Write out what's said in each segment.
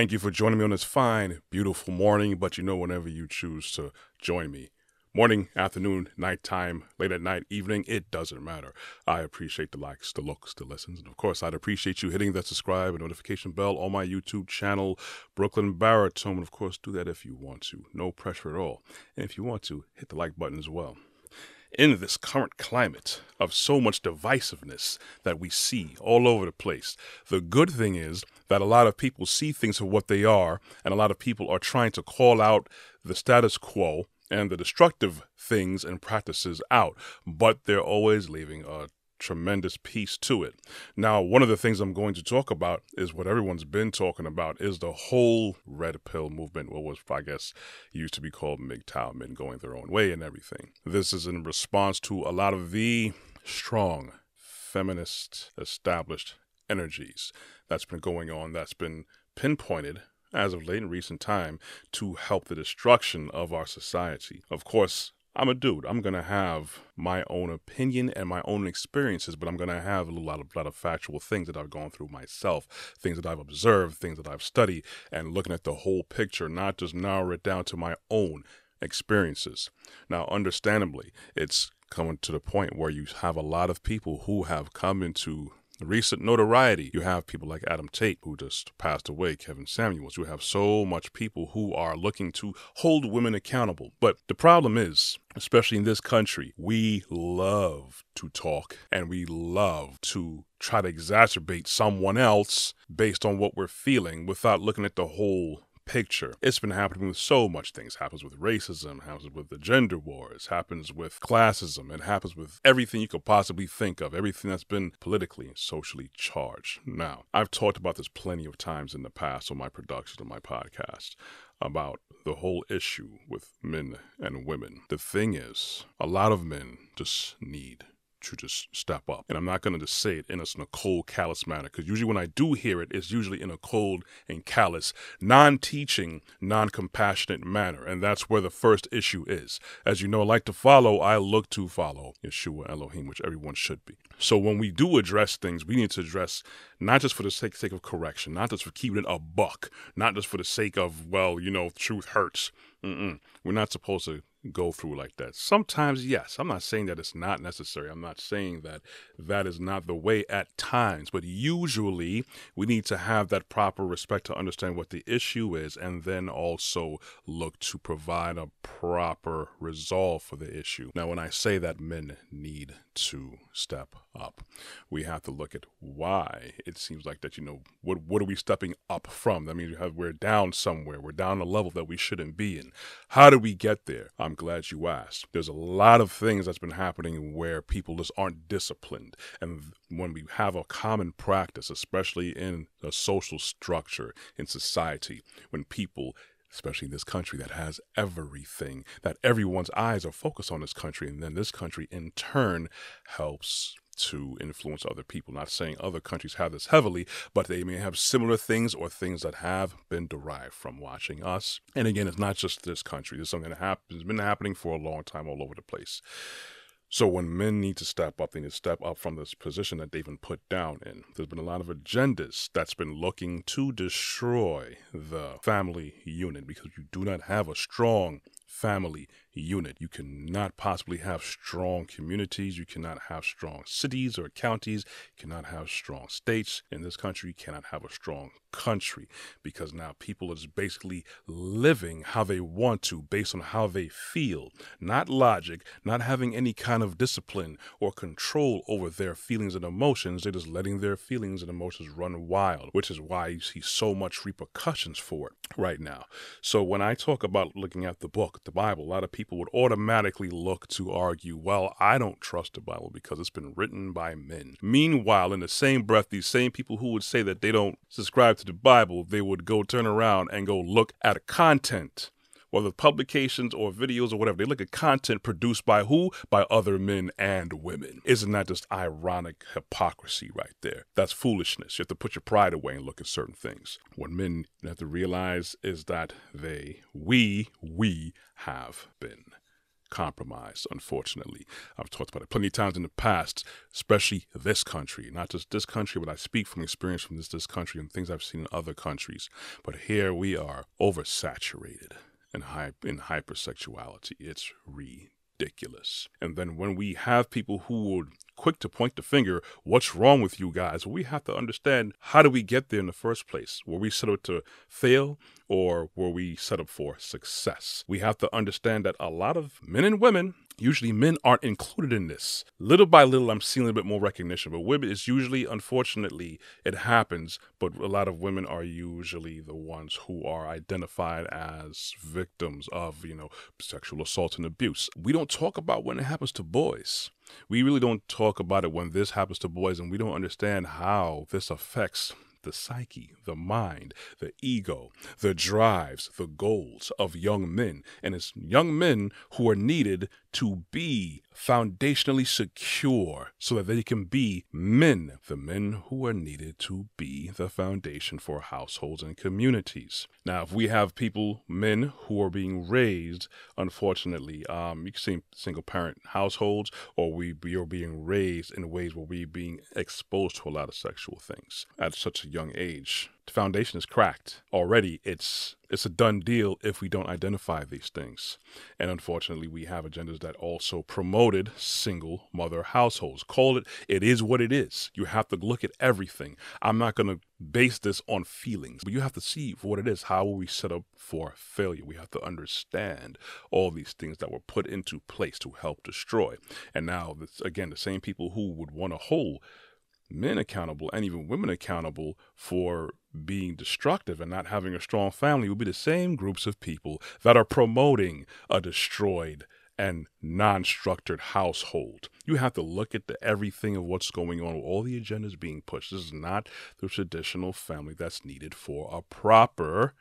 Thank you for joining me on this fine, beautiful morning. But you know, whenever you choose to join me, morning, afternoon, nighttime, late at night, evening, it doesn't matter. I appreciate the likes, the looks, the listens, and of course, I'd appreciate you hitting that subscribe and notification bell on my YouTube channel, Brooklyn Baritone. And of course, do that if you want to. No pressure at all. And if you want to, hit the like button as well in this current climate of so much divisiveness that we see all over the place. The good thing is that a lot of people see things for what they are, and a lot of people are trying to call out the status quo and the destructive things and practices out, but they're always leaving a tremendous piece to it. Now, one of the things I'm going to talk about is what everyone's been talking about is the whole red pill movement, what was I guess used to be called MGTOW, men going their own way and everything. This is in response to a lot of the strong feminist established energies that's been going on that's been pinpointed as of late in recent time to help the destruction of our society. Of course, I'm a dude. I'm gonna have my own opinion and my own experiences, but I'm gonna have a lot of lot of factual things that I've gone through myself, things that I've observed, things that I've studied, and looking at the whole picture, not just narrow it down to my own experiences. Now, understandably, it's coming to the point where you have a lot of people who have come into recent notoriety. You have people like Adam Tate, who just passed away, Kevin Samuels. You have so much people who are looking to hold women accountable. But the problem is, especially in this country, we love to talk and we love to try to exacerbate someone else based on what we're feeling without looking at the whole picture. It's been happening with so much things. Happens with racism, happens with the gender wars, happens with classism, it happens with everything you could possibly think of, everything that's been politically and socially charged. Now, I've talked about this plenty of times in the past on my production on my podcast about the whole issue with men and women. The thing is, a lot of men just need to just step up. And I'm not going to just say it in a, in a cold, callous manner, because usually when I do hear it, it's usually in a cold and callous, non teaching, non compassionate manner. And that's where the first issue is. As you know, I like to follow, I look to follow Yeshua Elohim, which everyone should be. So when we do address things, we need to address not just for the sake, sake of correction, not just for keeping it a buck, not just for the sake of, well, you know, truth hurts. Mm-mm. We're not supposed to go through like that. Sometimes, yes. I'm not saying that it's not necessary. I'm not saying that that is not the way at times, but usually we need to have that proper respect to understand what the issue is and then also look to provide a proper resolve for the issue. Now, when I say that men need to step up, we have to look at why it seems like that, you know, what, what are we stepping up from? That means we have, we're down somewhere. We're down a level that we shouldn't be in. How do we get there? I'm glad you asked. There's a lot of things that's been happening where people just aren't disciplined. And when we have a common practice, especially in a social structure in society, when people especially in this country that has everything, that everyone's eyes are focused on this country, and then this country in turn helps to influence other people. Not saying other countries have this heavily, but they may have similar things or things that have been derived from watching us. And again, it's not just this country. It's something that happens, been happening for a long time all over the place. So when men need to step up, they need to step up from this position that they've been put down in. There's been a lot of agendas that's been looking to destroy the family unit because you do not have a strong family unit. You cannot possibly have strong communities. You cannot have strong cities or counties. You cannot have strong states. In this country, you cannot have a strong country because now people are just basically living how they want to based on how they feel, not logic, not having any kind of discipline or control over their feelings and emotions. They're just letting their feelings and emotions run wild, which is why you see so much repercussions for it right now. So when I talk about looking at the book, the Bible, a lot of people people would automatically look to argue, well, I don't trust the Bible because it's been written by men. Meanwhile, in the same breath, these same people who would say that they don't subscribe to the Bible, they would go turn around and go look at content whether publications or videos or whatever. They look at content produced by who? By other men and women. Isn't that just ironic hypocrisy right there? That's foolishness. You have to put your pride away and look at certain things. What men have to realize is that they, we, we have been compromised, unfortunately. I've talked about it plenty of times in the past, especially this country. Not just this country, but I speak from experience from this, this country and things I've seen in other countries. But here we are oversaturated hy- in hypersexuality. It's ridiculous. And then when we have people who would quick to point the finger, what's wrong with you guys? We have to understand how do we get there in the first place? Were we set up to fail or were we set up for success? We have to understand that a lot of men and women usually men aren't included in this. Little by little, I'm seeing a bit more recognition, but women is usually, unfortunately, it happens, but a lot of women are usually the ones who are identified as victims of, you know, sexual assault and abuse. We don't talk about when it happens to boys. We really don't talk about it when this happens to boys, and we don't understand how this affects the psyche, the mind, the ego, the drives, the goals of young men. And it's young men who are needed to be foundationally secure so that they can be men, the men who are needed to be the foundation for households and communities. Now, if we have people, men who are being raised, unfortunately, um, you can see single parent households, or we are being raised in ways where we're being exposed to a lot of sexual things at such a young age the foundation is cracked already. It's it's a done deal if we don't identify these things. And unfortunately, we have agendas that also promoted single mother households. Call it it is what it is. You have to look at everything. I'm not going to base this on feelings, but you have to see for what it is. How are we set up for failure? We have to understand all these things that were put into place to help destroy. And now, this, again, the same people who would want to hold men accountable and even women accountable for being destructive and not having a strong family will be the same groups of people that are promoting a destroyed and non-structured household. You have to look at the everything of what's going on, all the agendas being pushed. This is not the traditional family that's needed for a proper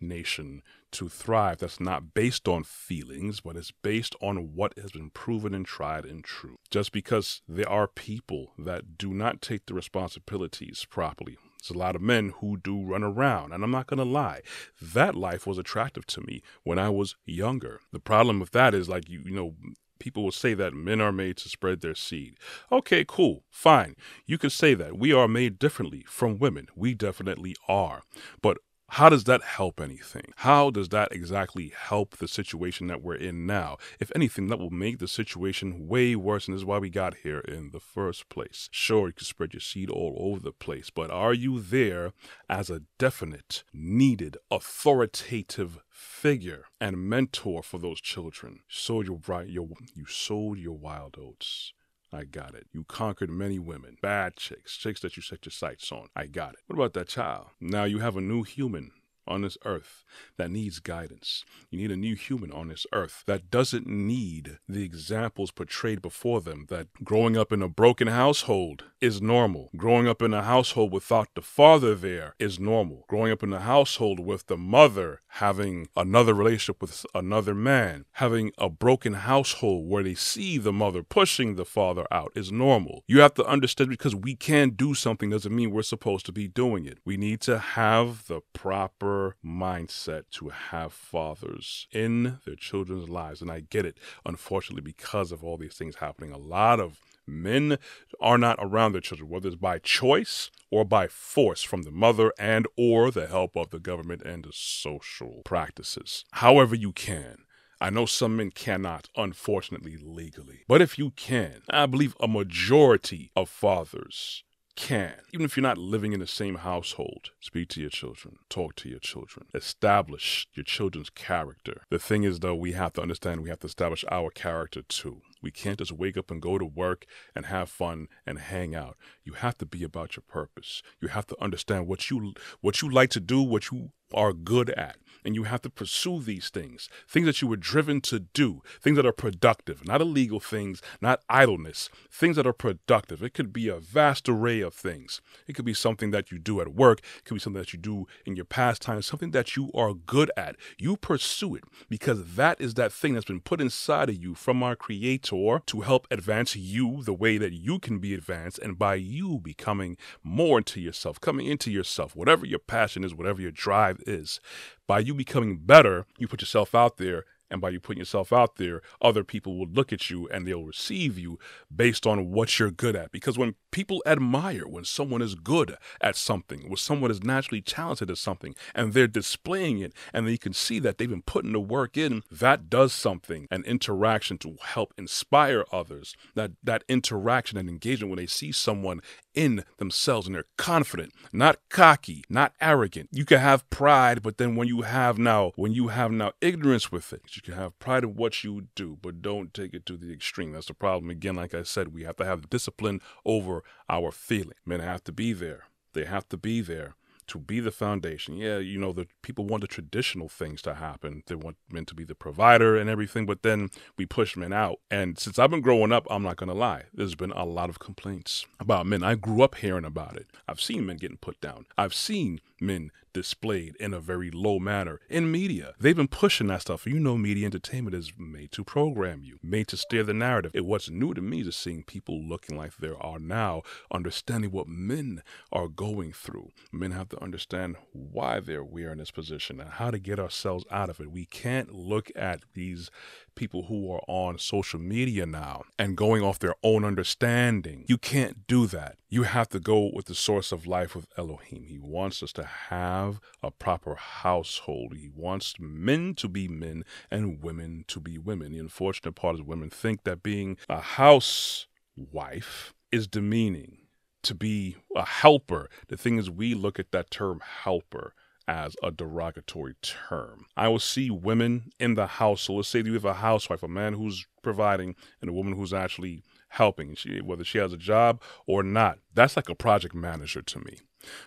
nation to thrive. That's not based on feelings, but it's based on what has been proven and tried and true. Just because there are people that do not take the responsibilities properly, there's a lot of men who do run around, and I'm not going to lie. That life was attractive to me when I was younger. The problem with that is, like, you, you know, people will say that men are made to spread their seed. Okay, cool, fine. You can say that. We are made differently from women. We definitely are. But how does that help anything? How does that exactly help the situation that we're in now? If anything, that will make the situation way worse, and this is why we got here in the first place. Sure, you can spread your seed all over the place, but are you there as a definite, needed, authoritative figure and mentor for those children? Sowed your, your, you sowed your wild oats. I got it. You conquered many women, bad chicks, chicks that you set your sights on. I got it. What about that child? Now you have a new human on this earth that needs guidance. You need a new human on this earth that doesn't need the examples portrayed before them that growing up in a broken household is normal. Growing up in a household without the father there is normal. Growing up in a household with the mother having another relationship with another man, having a broken household where they see the mother pushing the father out is normal. You have to understand because we can do something doesn't mean we're supposed to be doing it. We need to have the proper mindset to have fathers in their children's lives. And I get it, unfortunately, because of all these things happening. A lot of men are not around their children whether it's by choice or by force from the mother and or the help of the government and the social practices however you can I know some men cannot, unfortunately, legally. But if you can, I believe a majority of fathers can, even if you're not living in the same household, speak to your children, talk to your children, establish your children's character. The thing is, though, we have to understand we have to establish our character too. We can't just wake up and go to work and have fun and hang out. You have to be about your purpose. You have to understand what you what you like to do, what you are good at and you have to pursue these things, things that you were driven to do, things that are productive, not illegal things, not idleness, things that are productive. It could be a vast array of things. It could be something that you do at work, it could be something that you do in your pastime, something that you are good at. You pursue it because that is that thing that's been put inside of you from our Creator to help advance you the way that you can be advanced, and by you becoming more into yourself, coming into yourself, whatever your passion is, whatever your drive is. By you becoming better, you put yourself out there And by you putting yourself out there, other people will look at you and they'll receive you based on what you're good at. Because when people admire when someone is good at something, when someone is naturally talented at something, and they're displaying it, and you can see that they've been putting the work in, that does something. An interaction to help inspire others. That that interaction and engagement when they see someone in themselves and they're confident, not cocky, not arrogant. You can have pride, but then when you have now, when you have now ignorance with it, you can have pride in what you do, but don't take it to the extreme. That's the problem. Again, like I said, we have to have discipline over our feeling. Men have to be there. They have to be there to be the foundation. Yeah, you know, the people want the traditional things to happen. They want men to be the provider and everything, but then we push men out. And since I've been growing up, I'm not going to lie, there's been a lot of complaints about men. I grew up hearing about it. I've seen men getting put down. I've seen men displayed in a very low manner in media. They've been pushing that stuff. You know, media entertainment is made to program you, made to steer the narrative. It what's new to me is seeing people looking like they are now, understanding what men are going through. Men have to understand why they're we're in this position and how to get ourselves out of it. We can't look at these people who are on social media now and going off their own understanding. You can't do that. You have to go with the source of life with Elohim. He wants us to have a proper household. He wants men to be men and women to be women. The unfortunate part is women think that being a housewife is demeaning. To be a helper. The thing is, we look at that term helper as a derogatory term. I will see women in the house. So let's say you have a housewife, a man who's providing, and a woman who's actually helping, she, whether she has a job or not. That's like a project manager to me.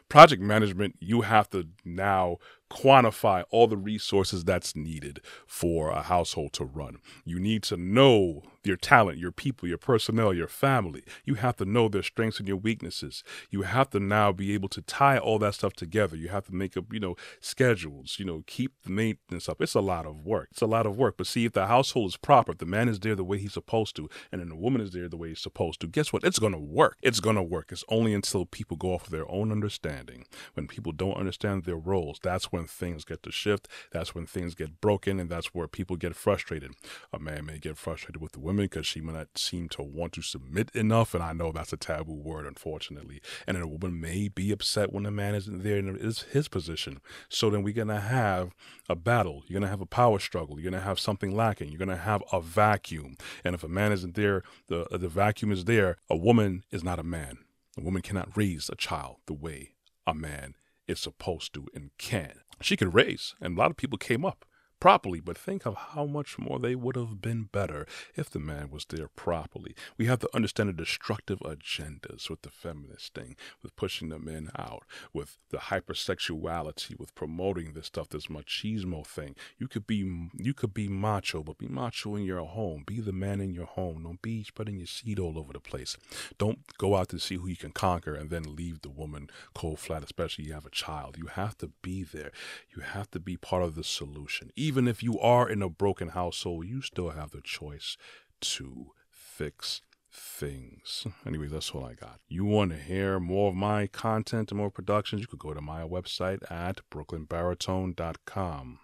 Project management, you have to now quantify all the resources that's needed for a household to run. You need to know your talent, your people, your personnel, your family. You have to know their strengths and your weaknesses. You have to now be able to tie all that stuff together. You have to make up, you know, schedules, you know, keep the maintenance up. It's a lot of work. It's a lot of work. But see, if the household is proper, if the man is there the way he's supposed to, and then the woman is there the way he's supposed to, guess what? It's going to work. It's going to work. It's only until people go off of their own understanding. When people don't understand their roles, that's when things get to shift. That's when things get broken, and that's where people get frustrated. A man may get frustrated with the women because she may not seem to want to submit enough. And I know that's a taboo word, unfortunately. And a woman may be upset when the man isn't there in his, his position. So then we're to have a battle. You're to have a power struggle. You're to have something lacking. You're to have a vacuum. And if a man isn't there, the, the vacuum is there. A woman is not a man. A woman cannot raise a child the way a man is supposed to and can. She could raise, and a lot of people came up properly, but think of how much more they would have been better if the man was there properly. We have to understand the destructive agendas with the feminist thing, with pushing the men out, with the hypersexuality, with promoting this stuff, this machismo thing. You could be you could be macho, but be macho in your home. Be the man in your home. Don't be spreading your seed all over the place. Don't go out to see who you can conquer and then leave the woman cold flat, especially you have a child. You have to be there. You have to be part of the solution. Even even if you are in a broken household, you still have the choice to fix things. Anyway, that's all I got. You want to hear more of my content and more productions, you could go to my website at brooklynbaritone.com.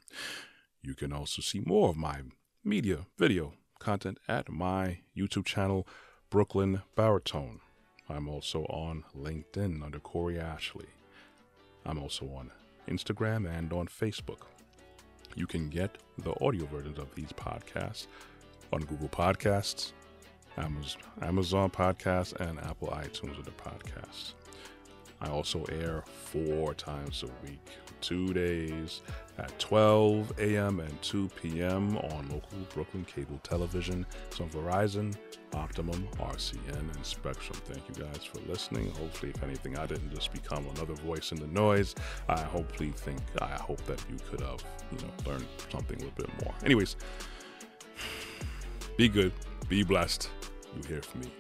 You can also see more of my media, video content at my YouTube channel, Brooklyn Baritone. I'm also on LinkedIn under Corey Ashley. I'm also on Instagram and on Facebook. You can get the audio versions of these podcasts on Google Podcasts, Amazon, Podcasts, and Apple iTunes with the podcasts. I also air four times a week, two days at 12 a.m. and 2 p.m. on local Brooklyn cable television. So on Verizon, Optimum, RCN, and Spectrum. Thank you guys for listening. Hopefully, if anything, I didn't just become another voice in the noise. I hopefully think, I hope that you could have, you know, learned something a little bit more. Anyways, be good, be blessed. You hear from me